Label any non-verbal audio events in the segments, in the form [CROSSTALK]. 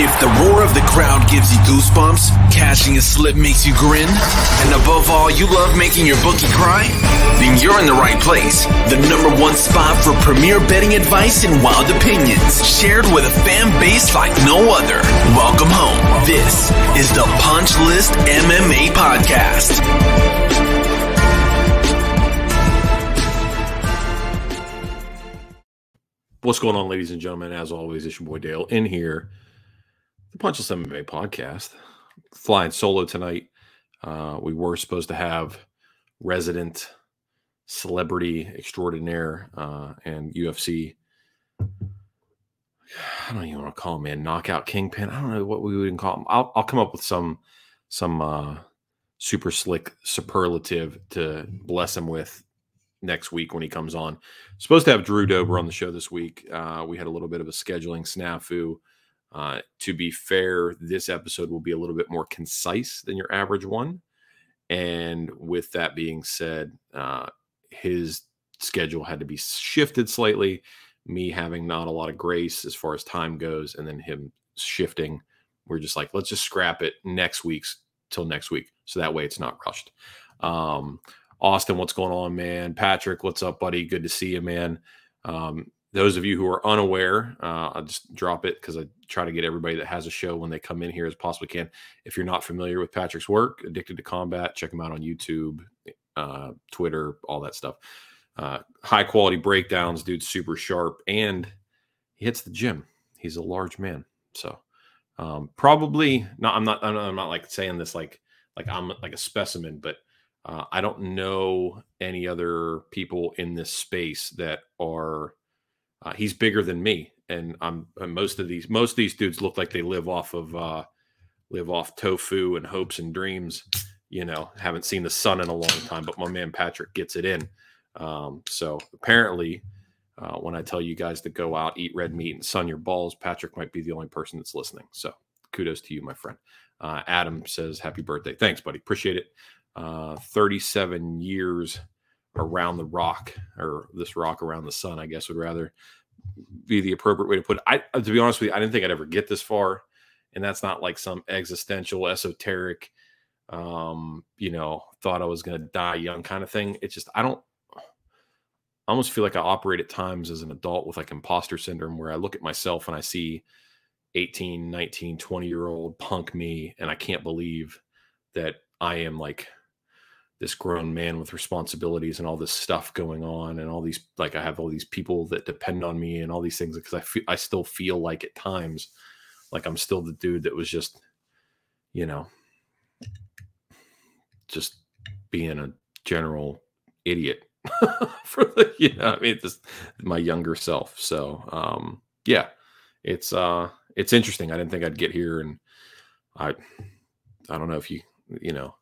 If the roar of the crowd gives you goosebumps, catching a slip makes you grin, and above all, you love making your bookie cry, then you're in the right place. The number one spot for premier betting advice and wild opinions, shared with a fan base like no other. Welcome home. This is the Punch List MMA Podcast. What's going on, ladies and gentlemen? As always, it's your boy Dale in here, the Punchless MMA podcast. Flying solo tonight. Uh, we were supposed to have resident celebrity extraordinaire uh, and UFC. I don't even want to call him man knockout kingpin. I don't know what we would call him. I'll, I'll come up with some some uh, super slick superlative to bless him with next week when he comes on. Supposed to have Drew Dober on the show this week. Uh, we had a little bit of a scheduling snafu. Uh, to be fair, this episode will be a little bit more concise than your average one. And with that being said, uh, his schedule had to be shifted slightly. Me having not a lot of grace as far as time goes, and then him shifting. We're just like, let's just scrap it next week's till next week. So that way it's not rushed. Um, Austin, what's going on, man? Patrick, what's up, buddy? Good to see you, man. Um, those of you who are unaware, uh, I'll just drop it because I try to get everybody that has a show when they come in here as possibly can. If you're not familiar with Patrick's work, Addicted to Combat, check him out on YouTube, uh, Twitter, all that stuff. Uh, high quality breakdowns, dude, super sharp, and he hits the gym. He's a large man, so um, probably not. I'm not. I'm not, I'm not like saying this like like I'm like a specimen, but uh, I don't know any other people in this space that are. Uh, he's bigger than me, and I'm and most of these most of these dudes look like they live off of uh, live off tofu and hopes and dreams. You know, haven't seen the sun in a long time, but my man Patrick gets it in. Um, so apparently, uh, when I tell you guys to go out, eat red meat, and sun your balls, Patrick might be the only person that's listening. So kudos to you, my friend. Uh, Adam says, Happy birthday. Thanks, buddy. Appreciate it uh, 37 years around the rock or this rock around the sun, I guess would rather be the appropriate way to put it. I, uh, to be honest with you, I didn't think I'd ever get this far. And that's not like some existential, esoteric, um, you know, thought I was going to die young kind of thing. It's just, I don't, I almost feel like I operate at times as an adult with like imposter syndrome where I look at myself and I see 18, 19, 20 year old punk me and I can't believe that I am like this grown man with responsibilities and all this stuff going on and all these like I have all these people that depend on me and all these things because I feel I still feel like at times like I'm still the dude that was just you know just being a general idiot [LAUGHS] for the you know I mean just my younger self. So um yeah it's uh it's interesting. I didn't think I'd get here and I I don't know if you you know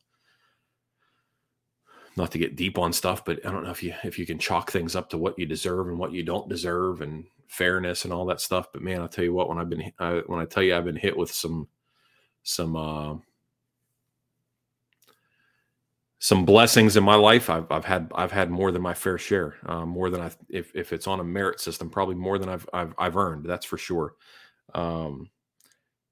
not to get deep on stuff, but I don't know if you if you can chalk things up to what you deserve and what you don't deserve and fairness and all that stuff. But man, I'll tell you what, when I've been I, when I tell you I've been hit with some some uh, some blessings in my life, I've I've had I've had more than my fair share, uh, more than I if if it's on a merit system, probably more than I've I've, I've earned. That's for sure. Um,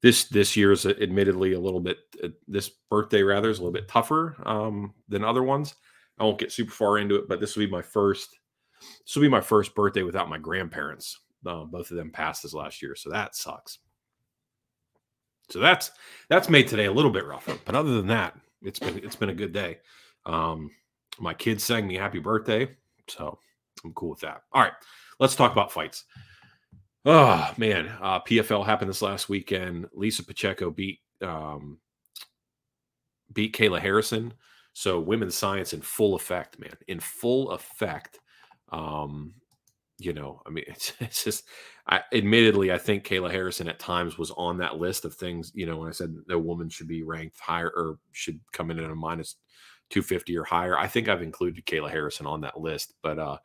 this this is admittedly a little bit uh, this birthday rather is a little bit tougher um, than other ones I won't get super far into it, but this will be my first. This will be my first birthday without my grandparents. Uh, both of them passed this last year, so that sucks. So that's that's made today a little bit rougher, but other than that, it's been it's been a good day. Um, my kids sang me happy birthday, so I'm cool with that. All right, let's talk about fights. Oh man, uh, PFL happened this last weekend. Larissa Pacheco beat um, beat Kayla Harrison so women's science in full effect, man, in full effect. Um, you know, I mean, [LAUGHS] it's, it's just, I admittedly, I think Kayla Harrison at times was on that list of things, you know, when I said the woman should be ranked higher or should come in at a minus 250 or higher. I think I've included Kayla Harrison on that list, but, uh,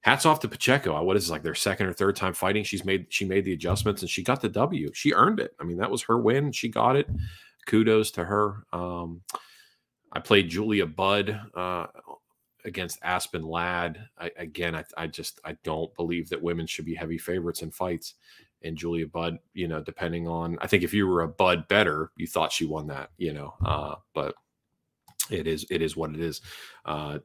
hats off to Pacheco. What is like their second or third time fighting? She's made, she made the adjustments and she got the W. She earned it. I mean, that was her win. She got it. Kudos to her. Um, I played Julia Budd uh, against Aspen Ladd. I, again, I, I, just I don't believe that women should be heavy favorites in fights, and Julia Budd, you know, depending on, I think if you were a Budd better, you thought she won that, you know, uh, but it is, it is what it is. Uh,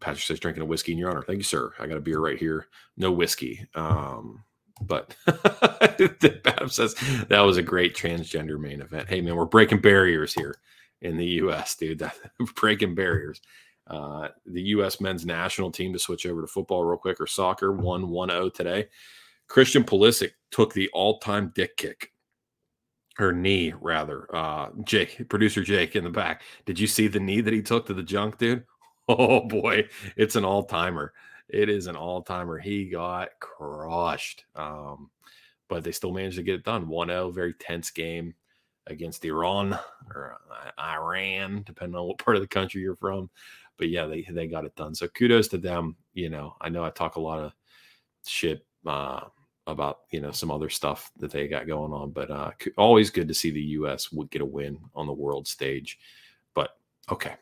Patrick says drinking a whiskey in your honor. Thank you, sir. I got a beer right here. No whiskey. Um, but [LAUGHS] Bab says that was a great transgender main event. Hey man, we're breaking barriers here in the U.S., dude. That, [LAUGHS] breaking barriers. Uh, the U.S. men's national team to switch over to football real quick or soccer won 1-0 today. Christian Pulisic took the all-time dick kick or knee rather. Uh, Jake, producer Jake in the back. Did you see the knee that he took to the junk, dude? [LAUGHS] Oh boy, it's an all-timer. It is an all-timer. He got crushed. Um, but they still managed to get it done. 1-0, very tense game against Iran or uh, Iran, depending on what part of the country you're from but yeah, they they got it done. So kudos to them. You know, I know I talk a lot of shit uh, about you know some other stuff that they got going on, but uh, always good to see the U.S. would get a win on the world stage. But okay,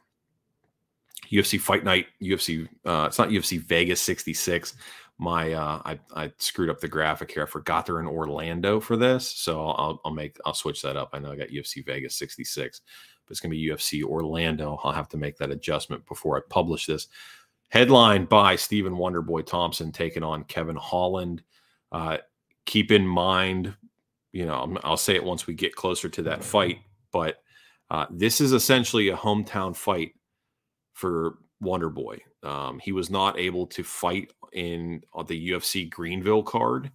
UFC Fight Night, UFC. Uh, it's not UFC Vegas 66. My uh, I I screwed up the graphic here. I forgot they're in Orlando for this, so I'll I'll make I'll switch that up. I know I got UFC Vegas 66 but it's to be UFC Orlando. I'll have to make that adjustment before I publish this. Headline by Stephen Wonderboy Thompson taking on Kevin Holland. Uh, keep in mind, you know, I'll say it once we get closer to that fight, but uh, this is essentially a hometown fight for Wonderboy. Um, he was not able to fight in the UFC Greenville card.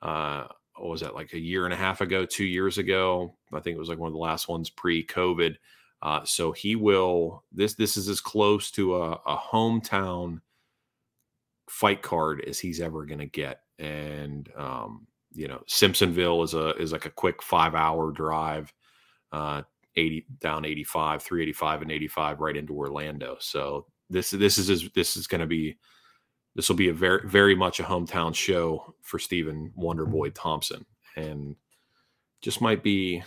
Uh, what was that like a year and a half ago, two years ago? I think it was like one of the last ones pre-COVID. Uh, so he will. This this is as close to a, a hometown fight card as he's ever going to get, and um, you know Simpsonville is a is like a quick five hour drive, uh, eighty down eighty five, three eighty five, and eighty five right into Orlando. So this this is this is going to be this will be a very very much a hometown show for Stephen Wonderboy Thompson, and just might be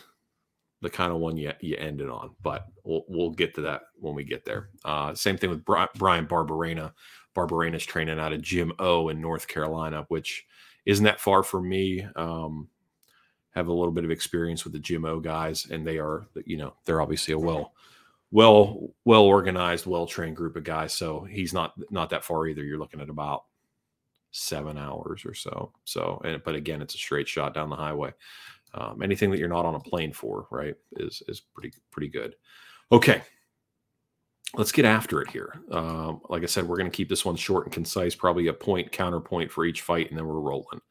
the kind of one you, you ended on. But we'll we'll get to that when we get there. Uh, same thing with Bryan Barberena. Barberena's training out of Gym O in North Carolina, which isn't that far from me. Um, have a little bit of experience with the Gym O guys, and they are you know they're obviously a well well well organized, well trained group of guys. So he's not not that far either. You're looking at about seven hours or so. So, and but again, it's a straight shot down the highway. Um, anything that you're not on a plane for, right, is is pretty pretty good. Okay, let's get after it here. Um, like I said, we're going to keep this one short and concise, probably a point counterpoint for each fight, and then we're rolling.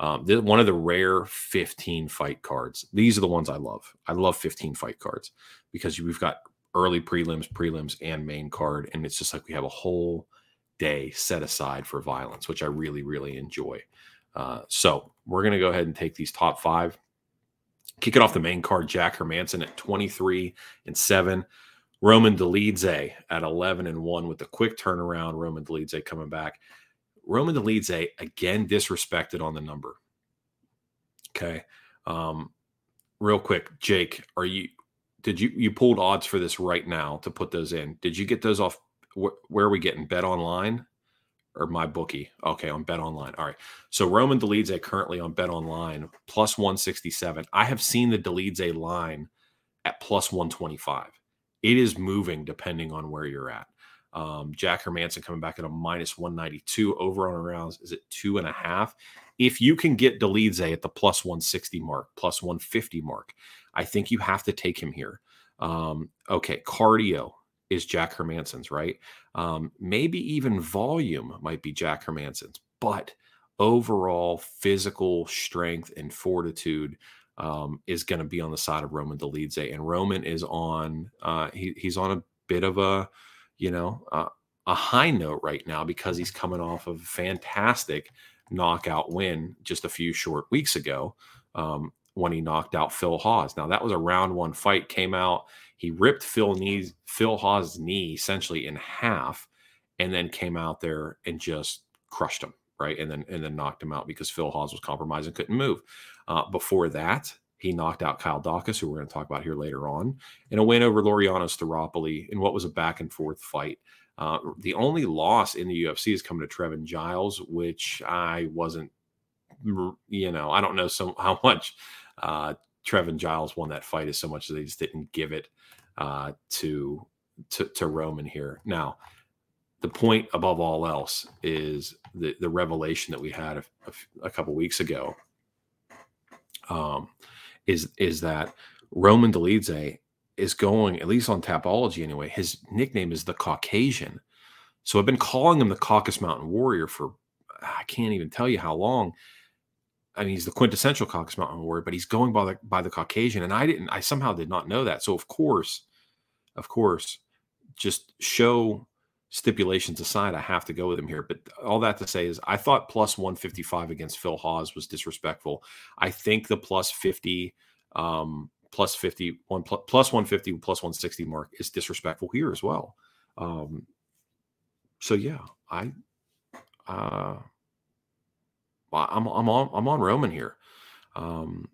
Um, this, one of the rare 15 fight cards. These are the ones I love. I love 15 fight cards because we've got early prelims, prelims, and main card. And it's just like we have a whole day set aside for violence, which I really, really enjoy. Uh, so we're going to go ahead and take these top five. Kick it off the main card, Jack Hermansson at 23 and 7. Roman Dolidze at 11 and 1 with a quick turnaround. Roman Dolidze coming back. Roman Dolidze again disrespected on the number. Okay. Um, real quick, Jake, are you did you you pulled odds for this right now to put those in? Did you get those off? Wh- where are we getting Bet Online or my bookie? Okay, on Bet Online. All right. So Roman Dolidze currently on Bet Online plus one sixty seven. I have seen the Dolidze line at plus one twenty five. It is moving depending on where you're at. Um, Jack Hermansson coming back at a minus 192 over on around is it two and a half? If you can get Dolidze at the plus 160 mark, plus 150 mark, I think you have to take him here. Um, okay, cardio is Jack Hermansson's, right? Um, maybe even volume might be Jack Hermansson's, but overall physical strength and fortitude um, is going to be on the side of Roman Dolidze, and Roman is on uh, he, he's on a bit of a you know uh, a high note right now because he's coming off of a fantastic knockout win just a few short weeks ago. Um, when he knocked out Phil Hawes. Now that was a round one fight. Came out, he ripped Phil knees, Phil Hawes' knee essentially in half, and then came out there and just crushed him, right? And then and then knocked him out because Phil Hawes was compromised and couldn't move. Uh, before that, he knocked out Kyle Daukaus, who we're going to talk about here later on, in a win over Laureano Staropoli in what was a back and forth fight. Uh, the only loss in the UFC is coming to Trevin Giles, which I wasn't you know, I don't know so [LAUGHS] how much uh, Trevin Giles won that fight is so much that they just didn't give it uh, to, to to Roman here. Now, the point above all else is the the revelation that we had a, a, a couple weeks ago. Um, is is that Roman Dolidze is going at least on Tapology anyway. His nickname is the Caucasian, so I've been calling him the Caucasus Mountain Warrior for I can't even tell you how long. I mean, he's the quintessential Caucasus Mountain Warrior, but he's going by the by the Caucasian, and I didn't. I somehow did not know that. So of course, of course, just show stipulations aside, I have to go with him here. But all that to say is, I thought plus 155 against Phil Hawes was disrespectful. I think the plus 50, um, plus 50, one plus, plus 150, plus 160 mark is disrespectful here as well. Um, so yeah, I, uh, I'm I'm on I'm on Roman here. Um,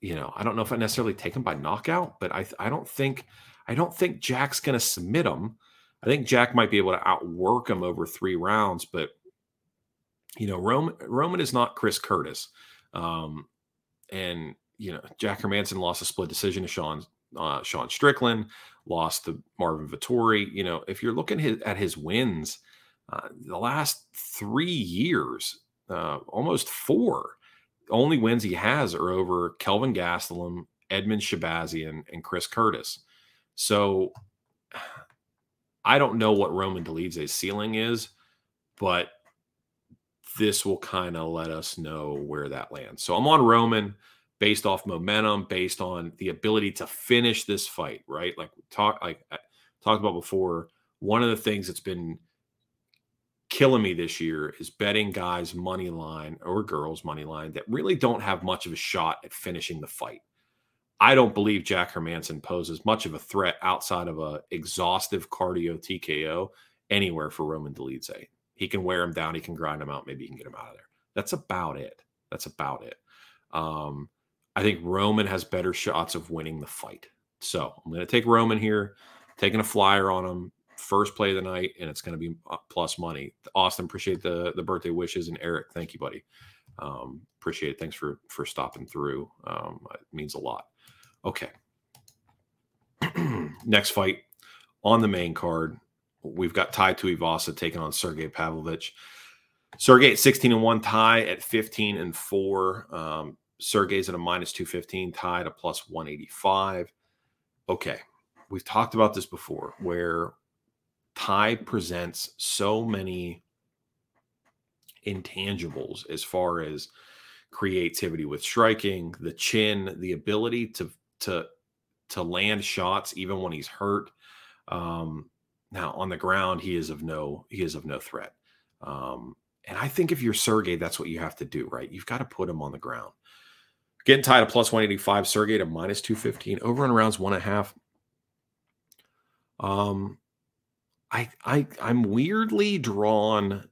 you know, I don't know if I necessarily take him by knockout, but I I don't think I don't think Jack's going to submit him. I think Jack might be able to outwork him over three rounds, but you know, Roman Roman is not Chris Curtis, um, and you know, Jack Hermansson lost a split decision to Sean uh, Sean Strickland, lost to Marvin Vettori. You know, if you're looking his, at his wins, uh, the last three years, uh, almost four, only wins he has are over Kelvin Gastelum, Edmen Shahbazyan, and Chris Curtis. So I don't know what Roman Dolidze's ceiling is, but this will kind of let us know where that lands. So I'm on Roman based off momentum, based on the ability to finish this fight, right? Like talk like I talked about before, one of the things that's been killing me this year is betting guys money line or girls money line that really don't have much of a shot at finishing the fight. I don't believe Jack Hermansson poses much of a threat outside of a exhaustive cardio TKO anywhere for Roman Dolidze. He can wear him down, he can grind him out, maybe he can get him out of there. That's about it. That's about it. Um, I think Roman has better shots of winning the fight. So I'm going to take Roman here, taking a flyer on him, first play of the night, and it's going to be uh, plus money. Austin, appreciate the the birthday wishes, and Eric, thank you, buddy. Um, appreciate it. Thanks for for stopping through. Um, it means a lot. Okay. [CLEARS THROAT] Next fight on the main card, we've got Tai Tuivasa taking on Sergey Pavlovich. Sergey at 16 and 1, Tai at 15 and 4. Um, Sergey's at a minus 215, Tai at a plus 185. Okay. We've talked about this before where Tai presents so many intangibles as far as creativity with striking, the chin, the ability to to to land shots even when he's hurt. Um, now on the ground, he is of no he is of no threat. Um, and I think if you're Sergey, that's what you have to do, right? You've got to put him on the ground. Getting tied at plus 185, Sergey to minus 215, over and around one and a half. Um, I I I'm weirdly drawn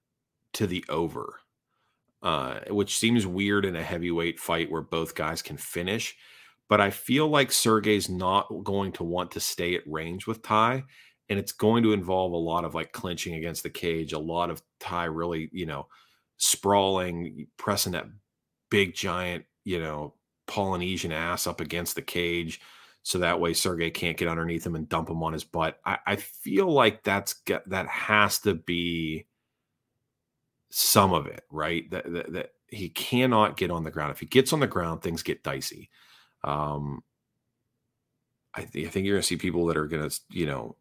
to the over, uh, which seems weird in a heavyweight fight where both guys can finish but I feel like Sergey's not going to want to stay at range with Tai. And it's going to involve a lot of like clinching against the cage, a lot of Tai really, you know, sprawling, pressing that big giant, you know, Polynesian ass up against the cage. So that way Sergey can't get underneath him and dump him on his butt. I, I feel like that's that has to be some of it, right? That, that, that he cannot get on the ground. If he gets on the ground, things get dicey. Um, I, th- I think you're going to see people that are going to, you know,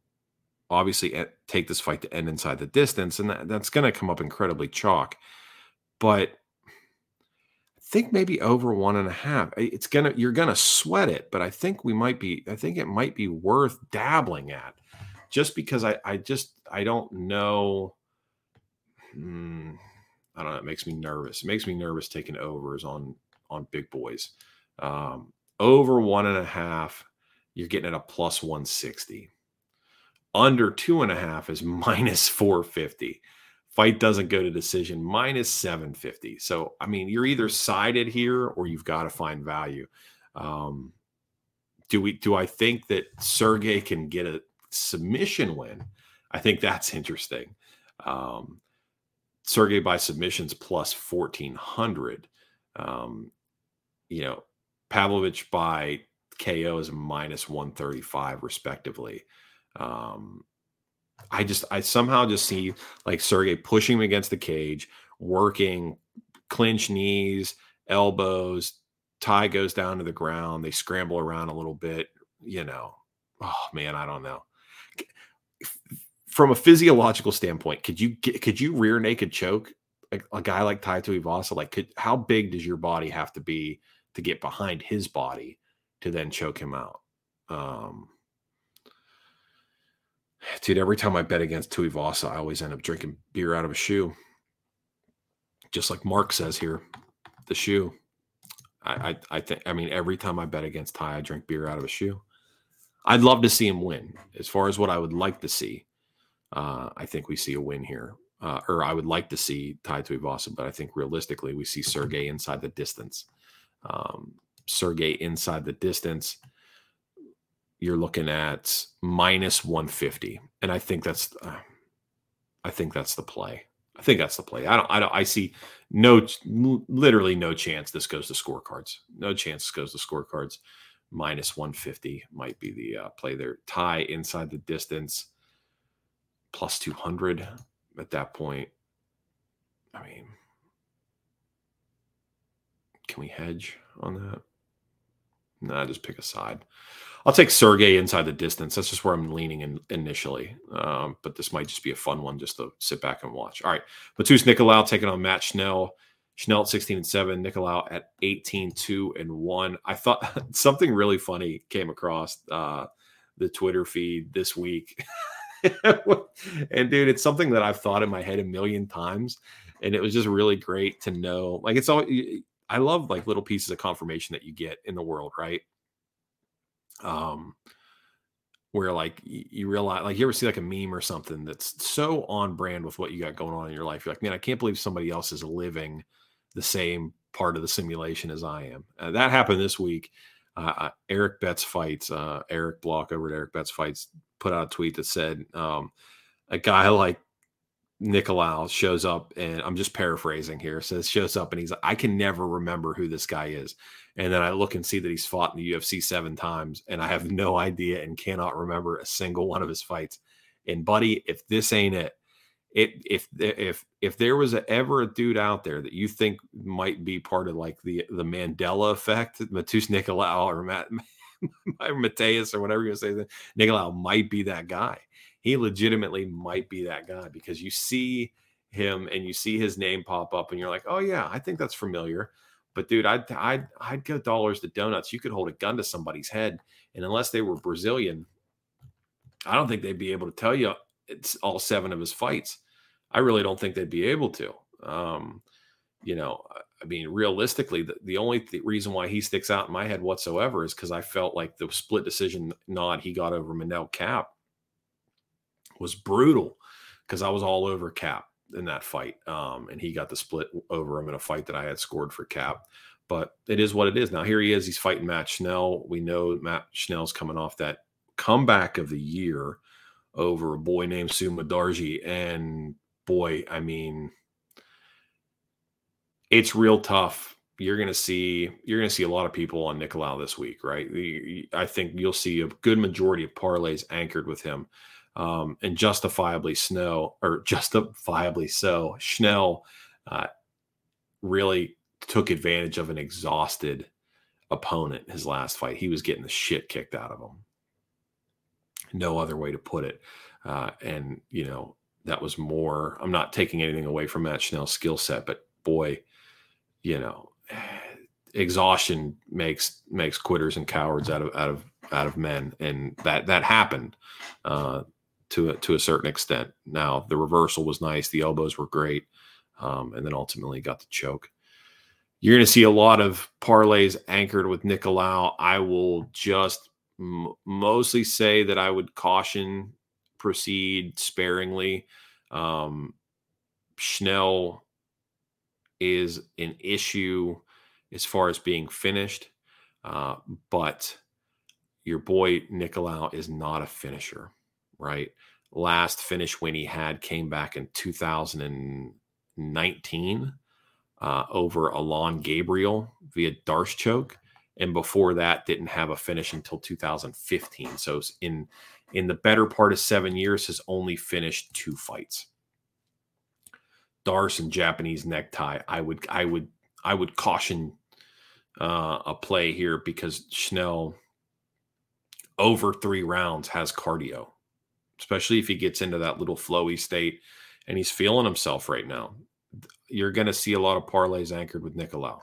obviously take this fight to end inside the distance, and that, that's going to come up incredibly chalk. But think maybe over one and a half. It's gonna you're gonna sweat it, but I think we might be. I think it might be worth dabbling at, just because I I just I don't know. Hmm, I don't know. It makes me nervous. It makes me nervous taking overs on on big boys. Um, over one and a half, you're getting at a plus 160. Under two and a half is [LAUGHS] minus 450. Fight doesn't go to decision, minus 750. So, I mean, you're either sided here or you've got to find value. Um, do we do I think that Sergey can get a submission win? I think that's [LAUGHS] interesting. Um, Sergey by submissions plus 1400. Um, you know, Pavlovich by KO is minus 135, respectively. Um, I just, I somehow just see like Sergey pushing him against the cage, working clinch knees, elbows. Tai goes down to the ground. They scramble around a little bit. You know, oh man, I don't know. From a physiological standpoint, could you get, could you rear naked choke a, a guy like Tai Tuivasa? Like, could how big does your body have to be to get behind his body to then choke him out? Um, dude, every time I bet against Tuivasa, I always end up drinking beer out of a shoe. Just like Mark says here, the shoe. I, I, I think. I mean, every time I bet against Tai, I drink beer out of a shoe. I'd love to see him win. As far as what I would like to see, uh, I think we see a win here. Uh, or I would like to see Tai Tuivasa, but I think realistically we see Sergey inside the distance. Um, Sergey inside the distance you're looking at minus 150 and i think that's uh, i think that's the play. I think that's the play. I don't i don't i see no literally no chance this goes to scorecards. No chance this goes to scorecards. Minus 150 might be the uh, play there. Tai inside the distance plus 200 at that point. I mean can we hedge on that? No nah, just pick a side I'll take Sergey inside the distance. That's just where I'm leaning in initially. Um, but this might just be a fun one just to sit back and watch. All right. Matus Nicolau taking on Matt Schnell. Schnell at 16 and 7, Nicolau at 18, 2 and 1. I thought [LAUGHS] something really funny came across uh, the Twitter feed this week. [LAUGHS] and dude, it's something that I've thought in my head a million times. And it was just really great to know. Like it's all I love like little pieces of confirmation that you get in the world, right? Um where like you realize like you ever see like a meme or something that's so on brand with what you got going on in your life you're like man i can't believe somebody else is living the same part of the simulation as i am. Uh, that happened this week. Uh, eric betts fights uh, eric block over at eric betts fights put out a tweet that said um, a guy [LAUGHS] like Nicolau shows up, and I'm just paraphrasing here. Says shows up, and he's like, I can never remember who this guy is. And then I look and see that he's fought in the UFC seven times, and I have [LAUGHS] no idea and cannot remember a single one of his fights. And buddy, if this ain't it, it if if if there was a, ever a dude out there that you think might be part of like the the Mandela effect, Matus Nicolau or Matt [LAUGHS] Mateus or whatever you say, Nicolau might be that guy he legitimately might be that guy because you see him and you see his name pop up and you're like, oh yeah, I think that's familiar. But dude, I'd I'd I'd go dollars to donuts. You could hold a gun to somebody's head, and unless they were Brazilian, I don't think they'd be able to tell you it's all seven of his fights. I really don't think they'd be able to. Um, you know, I mean, realistically, the, the only th- reason why he sticks out in my head whatsoever is because I felt like the split decision nod he got over Manel Kape was brutal because I was all over Cap in that fight. Um, and he got the split over him in a fight that I had scored for Cap. But it is what it is. Now here he is. He's fighting Matt Schnell. We know Matt Schnell's coming off that comeback of the year over a boy named Su Mudaerji. And boy, I mean, it's real tough. You're gonna see you're gonna see a lot of people on Nicolau this week, right? I think you'll see a good majority of parlays anchored with him um, and justifiably Snow or [LAUGHS] justifiably so Schnell uh, really took advantage of an exhausted opponent his last fight. He was getting the shit kicked out of him. No other way to put it. Uh, and you know that was more. I'm not taking anything away from Matt Schnell's skill set, but boy, you know, [SIGHS] exhaustion makes makes quitters and cowards out of out of out of men, and that that happened. Uh, to a, to a certain extent. Now the reversal was nice, the elbows were great, um, and then ultimately got the choke. You're going to see a lot of parlays anchored with Nicolau. I will just m- mostly say that I would caution proceed sparingly. Um, Schnell is an issue as far as being finished, uh, but your boy Nicolau is not a finisher right? Last finish win he had came back in 2019 uh, over Alon Gabriel via Darce choke, and before that didn't have a finish until 2015. So in in the better part of seven years, has only finished two fights. Darce and Japanese necktie. I would I would I would caution uh, a play here because Schnell over three rounds has cardio, especially if he gets into that little flowy state and he's feeling himself right now. You're going to see a lot of parlays anchored with Nicolau.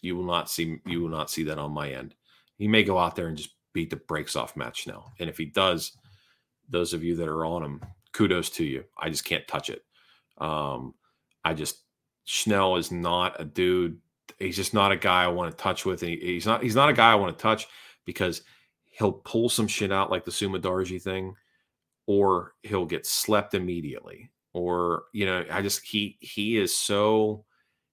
You will not see you will not see that on my end. He may go out there and just beat the brakes off Matt Schnell, and if he does, those of you that are on him, kudos to you. I just can't touch it. Um, I just Schnell is not a dude. He's just not a guy I want to touch with. And he, he's not. He's not a guy I want to touch because he'll pull some shit out like the Su Mudaerji thing, or he'll get slept immediately. Or you know, I just he he is so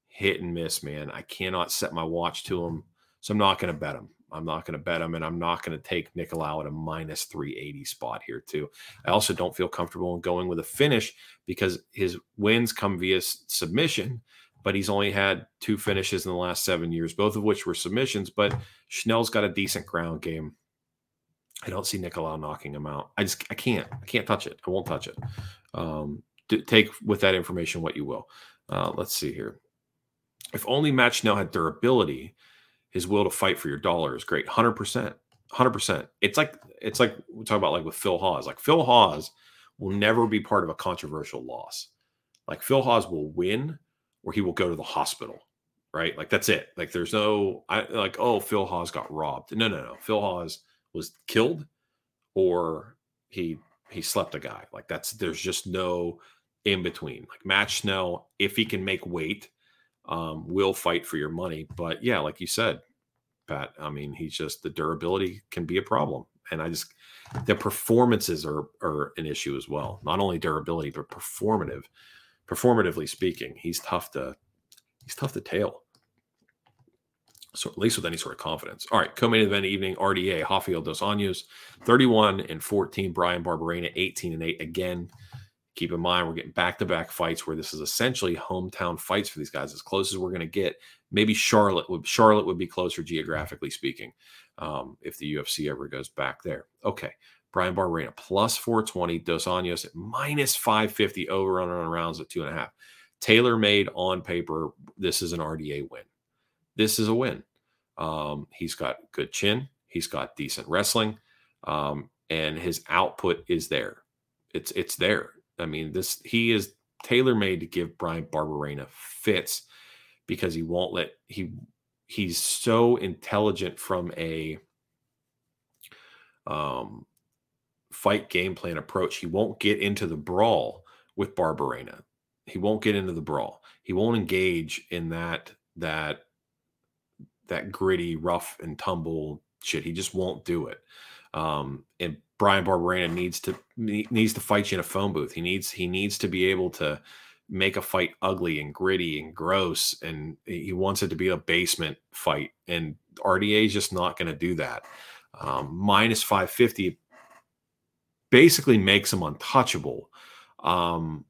hit and miss, man. I cannot set my watch to him, so I'm not going to bet him. I'm not going to bet him, and I'm not going to take Nicolau at a minus 380 spot here, too. I also don't feel comfortable in going with a finish because his wins come via submission, but he's only had two finishes in the last seven years, both of which were submissions. But Schnell's got a decent ground game. I don't see Nicolau knocking him out. I just I can't I can't touch it. I won't touch it. Um, take with that information what you will. Uh, let's see here. If only Matt Schnell had durability, his will to fight for your dollar is great. 100%. 100%. It's like it's like we talk about like with Phil Hawes. Like Phil Hawes will never be part of a controversial loss. Like Phil Hawes will win or he will go to the hospital, right? Like that's it. Like there's no I like oh Phil Hawes got robbed. No, no, no. Phil Hawes was killed or he he slept a guy. Like that's there's just no in between. Like Matt Schnell, if he can make weight, um, will fight for your money. But yeah, like you said, Pat, I mean, he's just the durability can be a problem. And I just the performances are are an issue as well. Not only durability, but performative. Performatively speaking, he's tough to he's tough to tail. So at least with any sort of confidence. All right, co-main event evening, RDA, Rafael Dos Anjos, 31 and 14, Bryan Barberena, 18 and 8. Again, Keep in mind, we're getting back to back fights where this is essentially hometown fights for these guys, as close as we're going to get. Maybe Charlotte would Charlotte would be closer geographically speaking, um, if the UFC ever goes back there. Okay, Bryan Barberena plus 420, Dos Anjos at minus 550, over on rounds at two and a half. Tailor made on paper, this is an RDA win. This is a win. Um, he's got good chin, he's got decent wrestling, um, and his output is there. It's it's there. I mean, this he is tailor made to give Bryan Barberena fits because he won't let he he's so intelligent from a um fight game plan approach. He won't get into the brawl with Barberena. He won't get into the brawl. He won't engage in that that that gritty, rough and tumble shit. He just won't do it. Um, and Bryan Barberena needs to needs to fight you in a phone booth. He needs he needs to be able to make a fight ugly and gritty and gross, and he wants it to be a basement fight. And RDA is just not going to do that. Um, minus five fifty basically makes him untouchable. Um,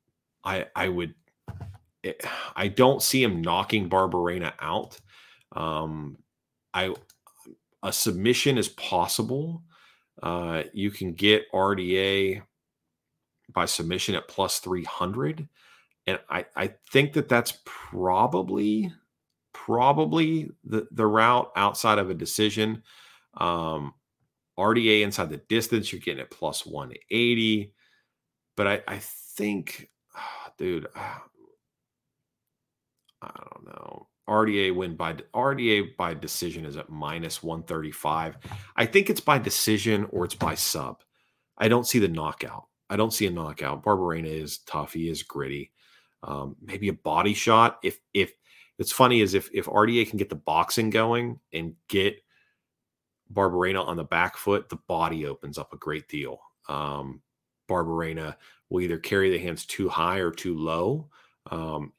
I I would eh, I don't see him knocking Barberena out. Um, I a submission is possible. Uh, you can get RDA by submission at plus 300. And I, I think that that's probably probably the, the route outside of a decision. Um, RDA inside the distance, you're getting at plus 180. But I, I think, [SIGHS] dude, [SIGHS] I don't know. RDA win by RDA by decision is at minus 135. I think it's by decision or it's by sub. I don't see the knockout. I don't see a knockout. Barberena is tough. He is gritty. Um, maybe a body shot. If if it's funny is if if RDA can get the boxing going and get Barberena on the back foot, the body opens up a great deal. Um, Barberena will either carry the hands too high or too low. Um,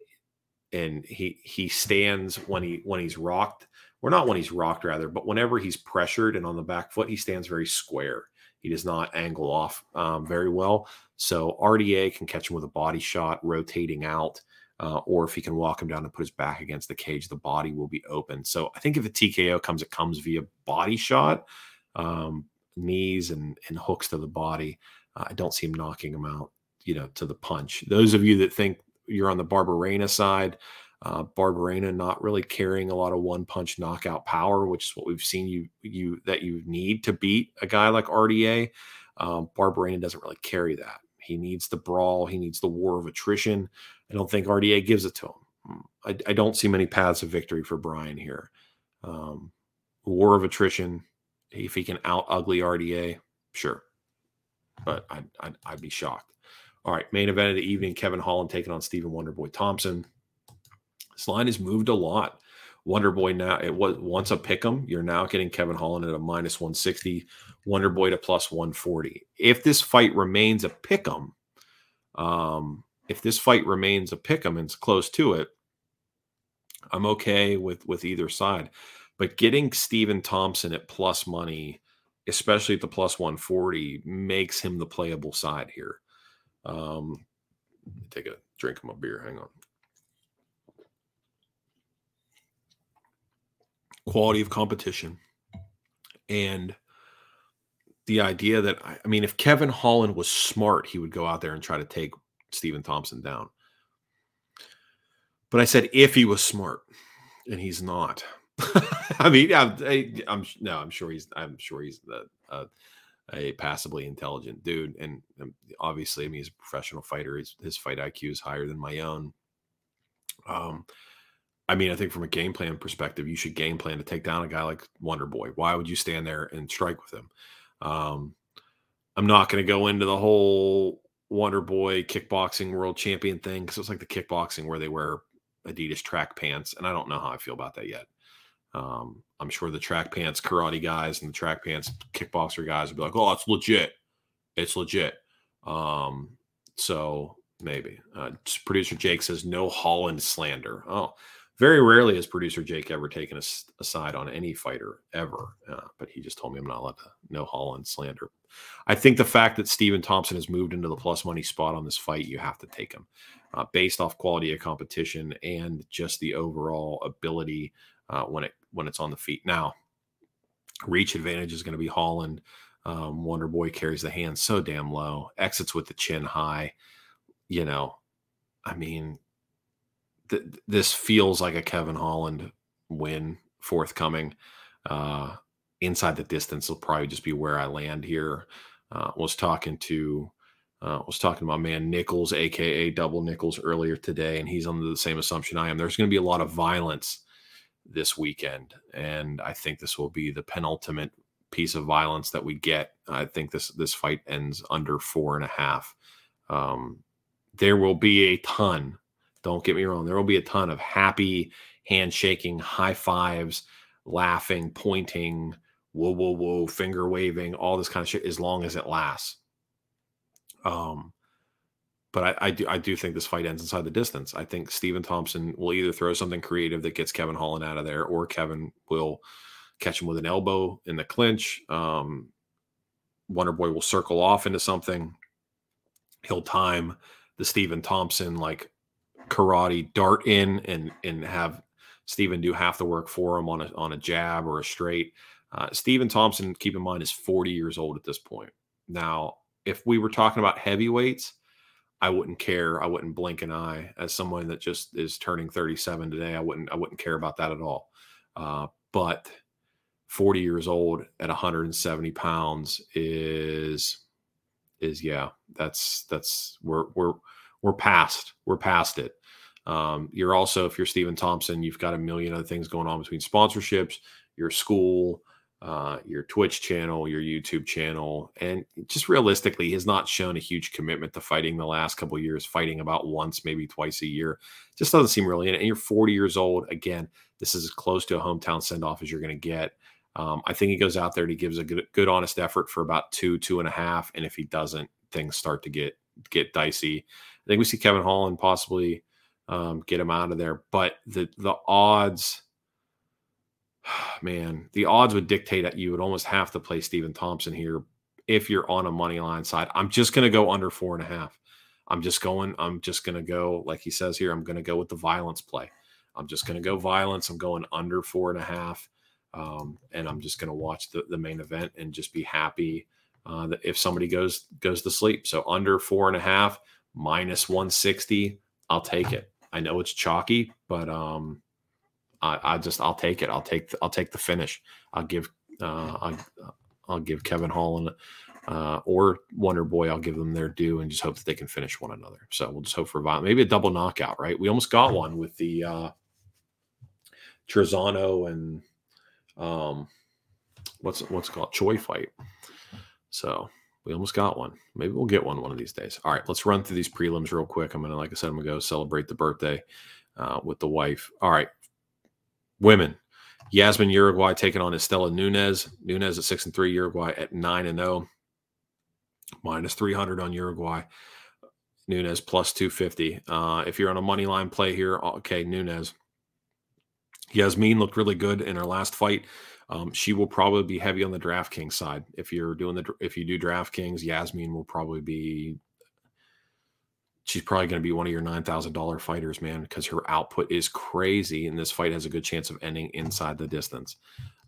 and he he stands when he when he's rocked or not when he's rocked rather but whenever he's pressured and on the back foot he stands very square he does not angle off um, very well so rda can catch him with a body shot rotating out uh, or if he can walk him down and put his back against the cage, the body will be open. So I think if a TKO comes, it comes via body shot, um, knees and, and hooks to the body. Uh, I don't see him knocking him out, you know, to the punch. Those of you that think you're on the Barberena side, uh, Barberena not really carrying a lot of one punch knockout power, which is what we've seen you you that you need to beat a guy like RDA. Um, Barberena doesn't really carry that. He needs the brawl. He needs the war of attrition. I don't think RDA gives it to him. Mm, I, I don't see many paths of victory for Bryan here. Um, war of attrition. If he can out ugly RDA, sure, but I'd, I'd, I'd be shocked. All right, main event of the evening: Kevin Holland taking on Stephen Wonderboy Thompson. This line has moved a lot. Wonderboy now it was once a pick 'em. You're now getting Kevin Holland at a minus 160, Wonderboy to plus 140. If this fight remains a pick 'em, um, if this fight remains a pick 'em and it's close to it, I'm okay with with either side. But getting Stephen Thompson at plus money, especially at the plus 140, makes him the playable side here. Um, take a drink of my beer. Hang on. quality of competition and the idea that I mean, if Kevin Holland was smart, he would go out there and try to take Stephen Thompson down. But I said if he was smart, and he's not. [LAUGHS] I mean, I'm, I, am no, I'm sure he's, I'm sure he's the, uh, a passably intelligent dude, and um, obviously, I mean, he's a professional fighter. His fight IQ is higher than my own. Um, I mean, I think from a game plan perspective, you should game plan to take down a guy like Wonder Boy. Why would you stand there and strike with him? Um, I'm not going to go into the whole Wonder Boy kickboxing world champion thing because it's like the kickboxing where they wear Adidas track pants, and I don't know how I feel about that yet. Um, I'm sure the track pants karate guys and the track pants kickboxer guys would be like, "Oh, it's legit. It's legit." Um, so maybe. Uh, producer Jake says no Holland slander. Oh, very rarely has producer Jake ever taken a, a side on any fighter ever, uh, but he just told me I'm not allowed to no Holland slander. I think the fact that Stephen Thompson has moved into the plus money spot on this fight, you have to take him uh, based off quality of competition and just the overall ability uh, when it when it's on the feet. Now, reach advantage is going to be Holland. Um, Wonder Boy carries the hand so damn low, exits with the chin high. You know, I mean, th- this feels like a Kevin Holland win forthcoming. Uh, inside the distance will probably just be where I land here. Uh, was talking to uh, was talking to my man Nichols, aka Double Nichols, earlier today, and he's under the same assumption I am. There's going to be a lot of violence this weekend, and I think this will be the penultimate piece of violence that we get. I think this this fight ends under four and a half. Um, there will be a ton don't get me wrong. There will be a ton of happy handshaking, high fives, laughing, pointing, whoa, whoa, whoa, finger waving, all this kind of shit as long as it lasts. Um, but I, I, do I do think this fight ends inside the distance. I think Stephen Thompson will either throw something creative that gets Kevin Holland out of there, or Kevin will catch him with an elbow in the clinch. Um, Wonder Boy will circle off into something. He'll time the Stephen Thompson like karate dart in and and have Stephen do half the work for him on a on a jab or a straight. Uh, Stephen Thompson, keep in mind, is 40 years old at this point. Now, if we were talking about heavyweights, I wouldn't care. I wouldn't blink an eye. As someone that just is turning 37 today, I wouldn't I wouldn't care about that at all. Uh, but 40 years old at 170 pounds is is yeah, that's that's we're we're we're past we're past it. Um, you're also, if you're Stephen Thompson, you've got a million other things going on between sponsorships, your school, uh, your Twitch channel, your YouTube channel, and just realistically, has not shown a huge commitment to fighting the last couple years. Fighting about once, maybe twice a year, just doesn't seem really in it. And you're 40 years old. Again, this is as close to a hometown send off as you're going to get. Um, I think he goes out there and he gives a good, good, honest effort for about two, two and a half, and if he doesn't, things start to get get dicey. I think we see Kevin Holland possibly um, get him out of there. But the the odds, [SIGHS] man, the odds would dictate that you would almost have to play Stephen Thompson here if you're on a money line side. I'm just going to go under four and a half. I'm just going, I'm just going to go, like he says here, I'm going to go with the violence play. I'm just going to go violence. I'm going under four and a half. Um, and I'm just going to watch the, the main event and just be happy uh, that if somebody goes goes to sleep. So under four and a half, minus 160, I'll take it. I know it's chalky, but um, I, I just I'll take it. I'll take the, I'll take the finish. I'll give uh, I'll, I'll give Kevin Holland uh, or Wonder Boy. I'll give them their due and just hope that they can finish one another. So we'll just hope for a maybe a double knockout. Right? We almost got one with the uh, Trizano and um, what's what's called Choi fight. So we almost got one. Maybe we'll get one one of these days. All right, let's run through these prelims real quick. I'm gonna, like I said, I'm gonna go celebrate the birthday uh, with the wife. All right, women. Yazmin Jauregui taking on Istela Nunes. Nunes at six and three. Jauregui at nine and zero. Oh. Minus three hundred on Jauregui. Nunes plus two fifty. Uh, if you're on a money line play here, okay, Nunes. Yazmin looked really good in her last fight. Um, she will probably be heavy on the DraftKings side. If you're doing the if you do DraftKings, Yazmin will probably be. She's probably going to be one of your nine thousand dollar fighters, man, because her output is crazy, and this fight has a good chance of ending inside the distance.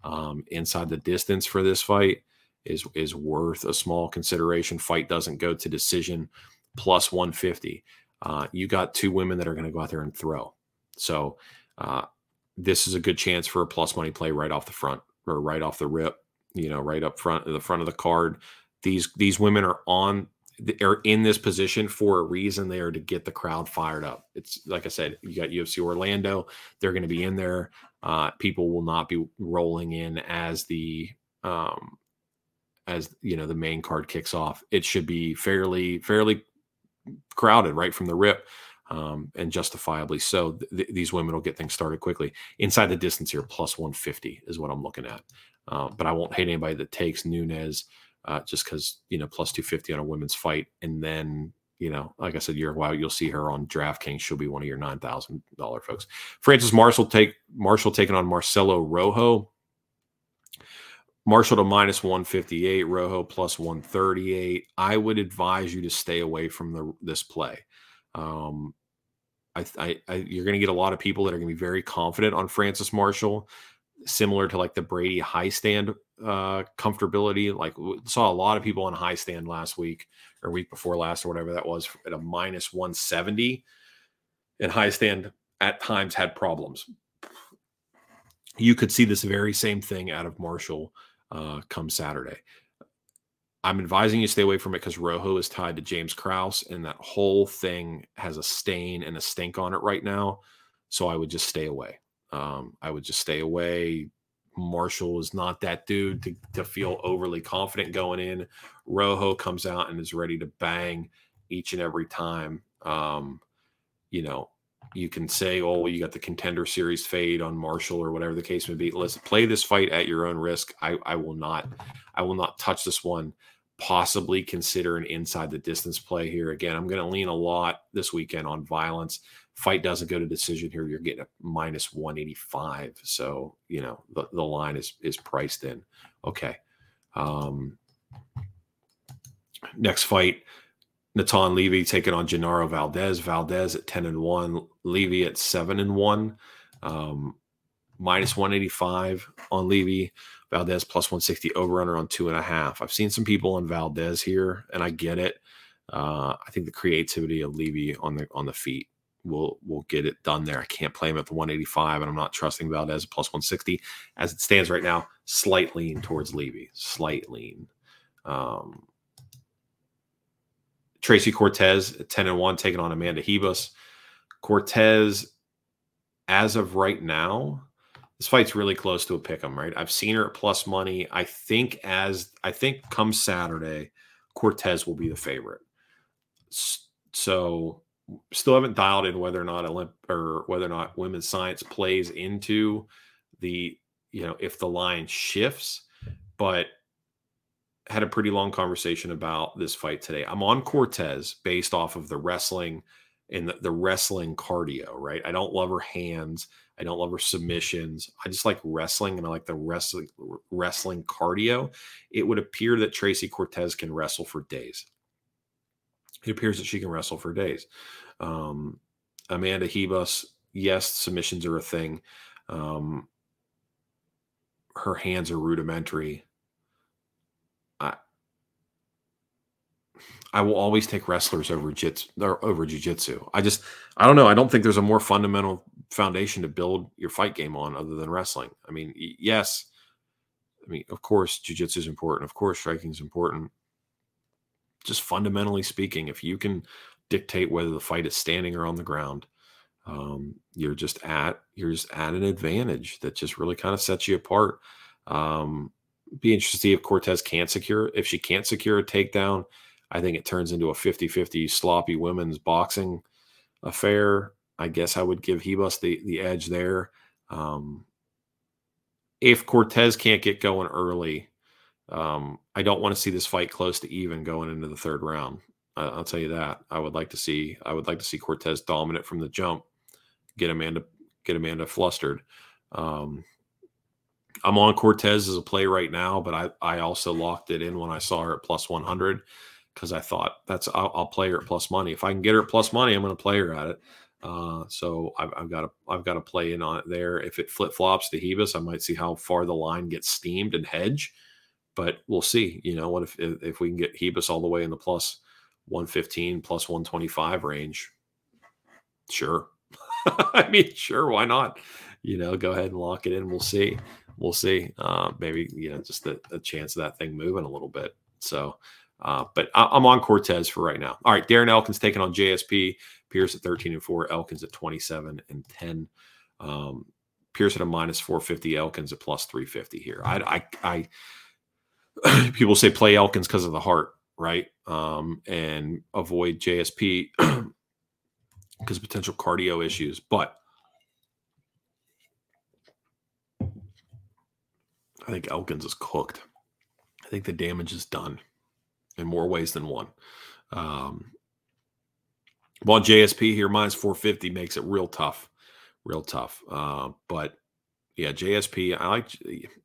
Um, inside the distance for this fight is is worth a small consideration. Fight doesn't go to decision, plus one fifty. Uh, you got two women that are going to go out there and throw. So uh, this is a good chance for a plus money play right off the front or right off the rip, you know, right up front, the front of the card. These these women are on are in this position for a reason. They are to get the crowd fired up. It's like I said, you got UFC Orlando. They're going to be in there. Uh, people will not be rolling in as the um, as you know the main card kicks off. It should be fairly fairly crowded right from the rip um, and justifiably so. Th- these women will get things started quickly. Inside the distance here, plus 150 is what I'm looking at. Uh, but I won't hate anybody that takes Nunes uh, just because, you know, plus 250 on a women's fight. And then, you know, like I said, you're while you'll see her on DraftKings. She'll be one of your $9,000 folks. Francis Marshall take Marshall taking on Marcelo Rojo. Marshall to minus 158, Rojo plus 138. I would advise you to stay away from the this play. Um, I, I, I you're going to get a lot of people that are going to be very confident on Francis Marshall, similar to like the Brady Hiestand uh, comfortability. Like saw a lot of people on Hiestand last week or week before last or whatever that was at a minus 170. And Hiestand at times had problems. You could see this very same thing out of Marshall uh, come Saturday. I'm advising you stay away from it because Rojo is tied to James Krause, and that whole thing has a stain and a stink on it right now. So I would just stay away. Um, I would just stay away. Marshall is not that dude to, to feel overly confident going in. Rojo comes out and is ready to bang each and every time. Um, you know, you can say, oh, well, you got the contender series fade on Marshall or whatever the case may be. Let's play this fight at your own risk. I, I will not, I will not touch this one possibly consider an inside the distance play here. Again, I'm going to lean a lot this weekend on violence. Fight doesn't go to decision here. You're getting a minus 185. So, you know, the, the line is is priced in. Okay. Um next fight, Natan Levy taking on Genaro Valdez. Valdez at 10 and 1, Levy at 7 and 1. Um, minus 185 on Levy. Valdez plus 160 over under on two and a half. I've seen some people on Valdez here, and I get it. Uh, I think the creativity of Levy on the on the feet will will get it done there. I can't play him at the 185, and I'm not trusting Valdez plus 160 as it stands right now. Slight lean towards Levy, slight lean. Um, Tracy Cortez 10 and 1 taking on Amanda Ribas. Cortez, as of right now, this fight's really close to a pick 'em, right? I've seen her at plus money. I think as I think come Saturday, Cortez will be the favorite. So still haven't dialed in whether or not Olymp or whether or not women's science plays into the you know if the line shifts, but had a pretty long conversation about this fight today. I'm on Cortez based off of the wrestling and the, the wrestling cardio, right? I don't love her hands. I don't love her submissions. I just like wrestling and I like the wrestling wrestling cardio. It would appear that Tracy Cortez can wrestle for days. It appears that she can wrestle for days. Um, Amanda Ribas, yes, submissions are a thing. Um, her hands are rudimentary. I I will always take wrestlers over jits or over jujitsu. I just I don't know. I don't think there's a more fundamental foundation to build your fight game on other than wrestling. I mean, yes, I mean, of course, jujitsu is important. Of course, striking is important. Just fundamentally speaking, if you can dictate whether the fight is standing or on the ground, um, you're just at you're just at an advantage that just really kind of sets you apart. Um, be interested to see if Cortez can't secure. If she can't secure a takedown, I think it turns into a 50-50 sloppy women's boxing affair. I guess I would give Ribas the the edge there. Um, if Cortez can't get going early, um, I don't want to see this fight close to even going into the third round. I, will tell you that. I would like to see. I would like to see Cortez dominant from the jump, get Amanda get Amanda flustered. Um, I'm on Cortez as a play right now, but I I also locked it in when I saw her at plus 100 because I thought that's I'll, I'll, play her at plus money. If I can get her at plus money, I'm going to play her at it. Uh, so I've, I've got to I've got to play in on it there. If it flip flops to Ribas, I might see how far the line gets steamed and hedge, but we'll see. You know what if if we can get Ribas all the way in the plus 115 plus 125 range? Sure. [LAUGHS] I mean, sure, why not? You know, go ahead and lock it in. We'll see. We'll see. Uh, maybe you know, just a, a chance of that thing moving a little bit. So uh, but I, am on Cortez for right now. All right, Darren Elkins taking on JSP. Pearce at 13 and 4, Elkins at 27 and 10. Um, Pearce at a minus 450, Elkins at plus 350 here. I, I, I [CLEARS THROAT] people say play Elkins because of the heart, right? Um, and avoid JSP because [CLEARS THROAT] potential cardio issues. But I think Elkins is cooked. I think the damage is done in more ways than one. Um, while JSP here minus 450 makes it real tough, real tough. Uh, but yeah, JSP, I like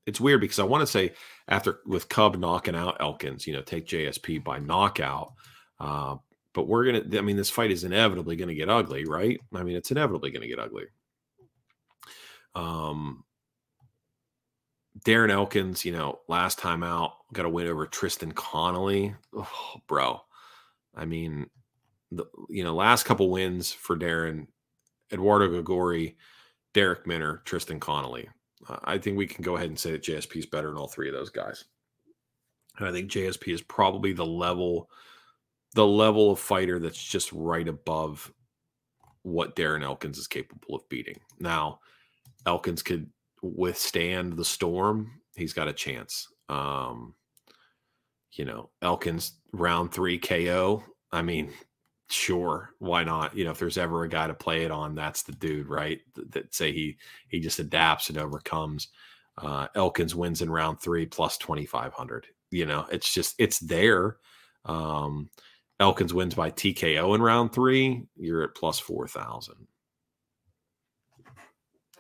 it's weird because I want to say after with Cub knocking out Elkins, you know, take JSP by knockout. Uh, but we're gonna, I mean, this fight is inevitably going to get ugly, right? I mean, it's inevitably going to get ugly. Um, Darren Elkins, you know, last time out, got a win over Tristan Connolly. Oh, bro. I mean, the you know, last couple wins for Darren, Eduardo Garagorri, Darrick Minner, Tristan Connolly. Uh, I think we can go ahead and say that JSP is better than all three of those guys. And I think JSP is probably the level, the level of fighter that's just right above what Darren Elkins is capable of beating. Now, Elkins could withstand the storm, he's got a chance. Um, you know, Elkins round three KO. I mean, sure, why not? You know, if there's ever a guy to play it on, that's the dude, right? That, that say he he just adapts and overcomes. Uh, Elkins wins in round three plus twenty five hundred. You know, it's just it's there. Um, Elkins wins by TKO in round three. You're at plus four thousand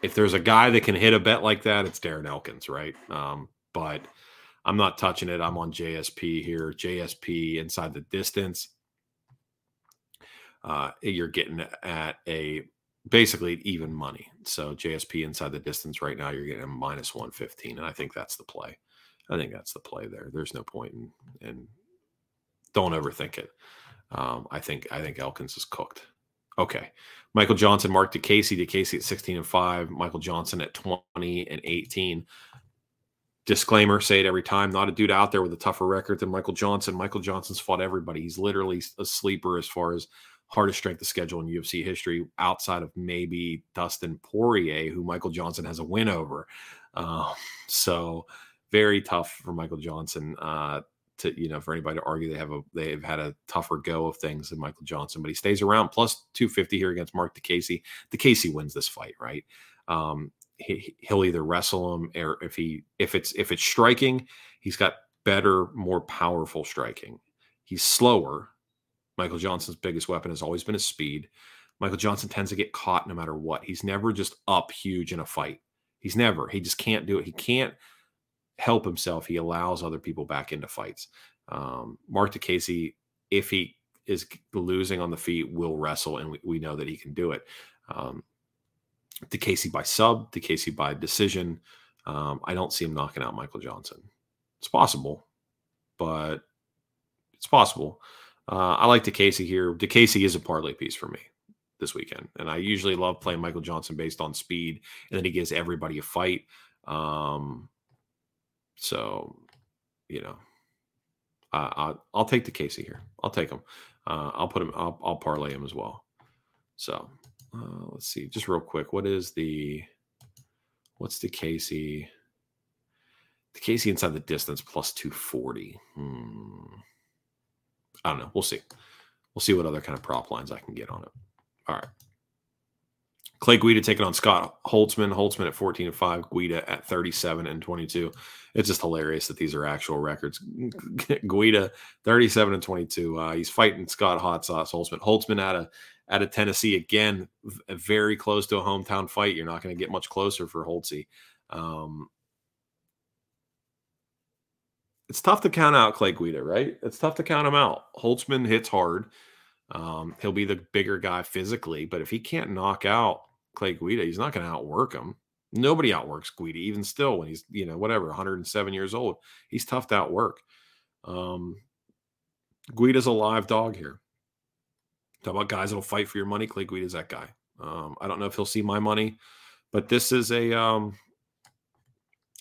if there's a guy that can hit a bet like that, it's Darren Elkins, right? Um, but I'm not touching it. I'm on JSP here. JSP inside the distance. Uh, you're getting at a basically even money. So JSP inside the distance right now, you're getting a minus 115. And I think that's the play. I think that's the play there. There's no point in, in don't overthink it. Um, I think I think Elkins is cooked. Okay. Michael Johnson, Marc Diakiese, Diakiese at 16 and 5, Michael Johnson at 20 and 18. Disclaimer, say it every time. Not a dude out there with a tougher record than Michael Johnson. Michael Johnson's fought everybody. He's literally a sleeper as far as hardest strength of schedule in UFC history, outside of maybe Dustin Poirier, who Michael Johnson has a win over. Uh, so very tough for Michael Johnson. Uh, to you know for anybody to argue they have a they've had a tougher go of things than Michael Johnson, but he stays around plus 250 here against Marc Diakiese. The Casey wins this fight, right? Um, he, he'll either wrestle him or if he if it's if it's striking, he's got better, more powerful striking. He's slower. Michael Johnson's biggest weapon has always been his speed. Michael Johnson tends to get caught no matter what. He's never just up huge in a fight. He's never. He just can't do it. He can't help himself, he allows other people back into fights. Um, Marc Diakiese, if he is losing on the feet will wrestle, and we, we know that he can do it. Um, Diakiese by sub, Diakiese by decision. Um, I don't see him knocking out Michael Johnson. It's possible, but it's possible. Uh, I like Diakiese here. Diakiese is a parlay piece for me this weekend, and I usually love playing Michael Johnson based on speed, and then he gives everybody a fight. Um, so, you know, I'll, I'll take Diakiese here. I'll take him. Uh, I'll put him. I'll, I'll parlay him as well. So uh, let's see, just real quick. What is the what's Diakiese? The Casey inside the distance plus two forty. Hmm. I don't know. We'll see. We'll see what other kind of prop lines I can get on it. All right. Clay Guida taking on Scott Holtzman. Holtzman at 14 and 5, Guida at 37 and 22. It's just hilarious that these are actual records. [LAUGHS] Guida 37 and 22. Uh, he's fighting Scott Hot Sauce Holtzman. Holtzman out of out of Tennessee again, very close to a hometown fight. You're not going to get much closer for Holtzy. Um, it's tough to count out Clay Guida, right? It's tough to count him out. Holtzman hits hard. Um, he'll be the bigger guy physically, but if he can't knock out Clay Guida, he's not going to outwork him. Nobody outworks Guida, even still when he's, you know, whatever, 107 years old. He's tough to outwork. Um, Guida's a live dog here. Talk about guys that'll fight for your money. Clay Guida's that guy. Um, I don't know if he'll see my money, but this is a um,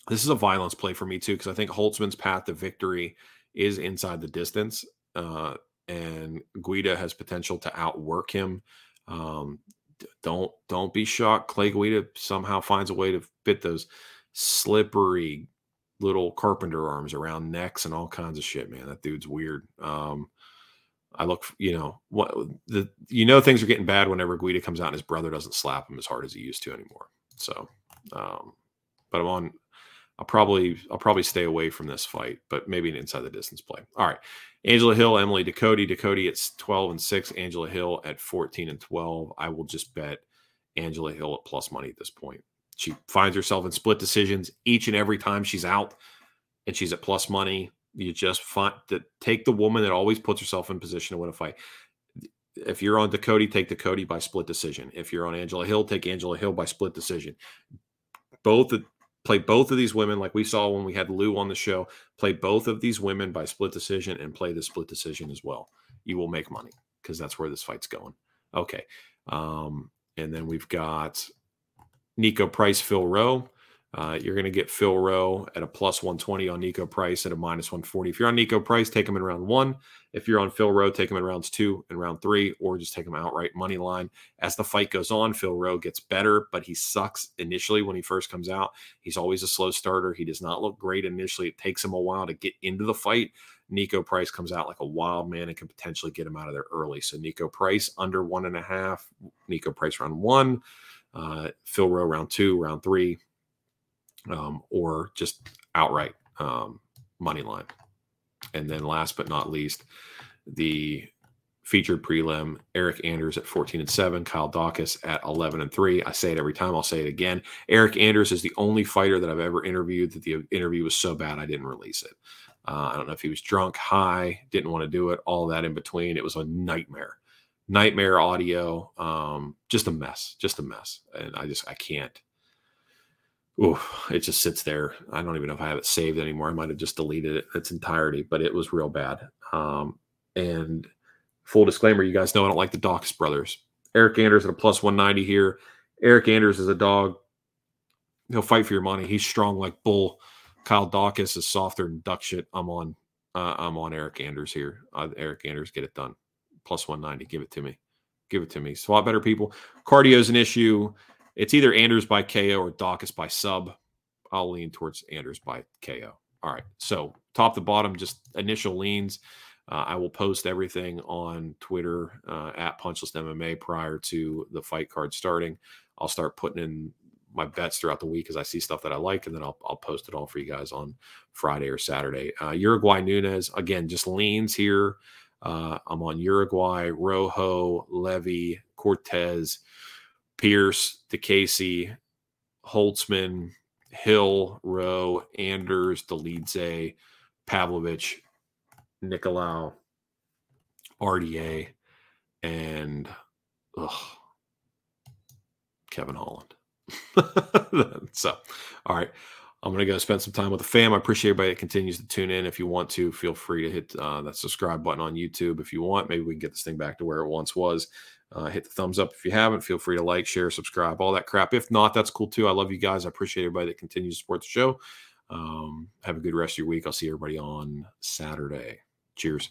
this is a violence play for me too because I think Holtzman's path to victory is inside the distance, uh, and Guida has potential to outwork him. Um, don't don't be shocked. Clay Guida somehow finds a way to fit those slippery little carpenter arms around necks and all kinds of shit. Man, that dude's weird. Um, I look, you know, what the you know things are getting bad whenever Guida comes out and his brother doesn't slap him as hard as he used to anymore. So, um, but I'm on. I'll probably I'll probably stay away from this fight, but maybe an inside the distance play. All right, Angela Hill, Emily Ducote. Ducote at 12 and 6, Angela Hill at 14 and 12. I will just bet Angela Hill at plus money at this point. She finds herself in split decisions each and every time she's out and she's at plus money. You just find to take the woman that always puts herself in position to win a fight. If you're on Ducote, take Ducote by split decision. If you're on Angela Hill, take Angela Hill by split decision. Both play both of these women like we saw when we had Lou on the show. Play both of these women by split decision and play the split decision as well. You will make money because that's where this fight's going. Okay. Um, and then we've got Niko Price, Phil Rowe. Uh, you're going to get Phil Rowe at a plus 120 on Niko Price at a minus 140. If you're on Niko Price, take him in round one. If you're on Phil Rowe, take him in rounds two and round three, or just take him outright money line. As the fight goes on, Phil Rowe gets better, but he sucks initially when he first comes out. He's always a slow starter. He does not look great initially. It takes him a while to get into the fight. Niko Price comes out like a wild man and can potentially get him out of there early. So Niko Price under one and a half, Niko Price round one, uh, Phil Rowe round two, round three um, or just outright um, money line. And then last but not least, the featured prelim Eryk Anders at 14 and 7, Kyle Daukaus at 11 and 3. I say it every time, I'll say it again. Eryk Anders is the only fighter that I've ever interviewed that the interview was so bad I didn't release it. Uh, I don't know if he was drunk, high, didn't want to do it, all that in between. It was a nightmare. Nightmare audio, um, just a mess, just a mess. And I just, I can't Ooh, it just sits there. I don't even know if I have it saved anymore. I might have just deleted it its entirety, but it was real bad. Um, and full disclaimer, you guys know I don't like the Daukaus brothers. Eryk Anders at a plus 190 here. Eryk Anders is a dog. He'll fight for your money. He's strong like bull. Kyle Daukaus is softer than duck shit. I'm on. Uh, I'm on Eryk Anders here. Uh, Eryk Anders, get it done. Plus 190. Give it to me. Give it to me. Swap better people. Cardio is an issue. It's either Anders by KO or Daukaus by sub. I'll lean towards Anders by KO. All right. So top to bottom, just initial leans. Uh, I will post everything on Twitter uh, at Punchless MMA prior to the fight card starting. I'll start putting in my bets throughout the week as I see stuff that I like, and then I'll, I'll post it all for you guys on Friday or Saturday. Uh, Jauregui Nunes, again, just leans here. Uh, I'm on Jauregui, Rojo, Levy, Cortez. Pearce, Diakiese, Holtzman, Hill, Rowe, Anders, Dolidze, Pavlovich, Nicolau, RDA, and ugh, Kevin Holland. [LAUGHS] so, all right. I'm going to go spend some time with the fam. I appreciate everybody that continues to tune in. If you want to, feel free to hit uh, that subscribe button on YouTube if you want. Maybe we can get this thing back to where it once was. Uh, hit the thumbs up if you haven't. Feel free to like, share, subscribe, all that crap. If not, that's cool too. I love you guys. I appreciate everybody that continues to support the show. Um, have a good rest of your week. I'll see everybody on Saturday. Cheers.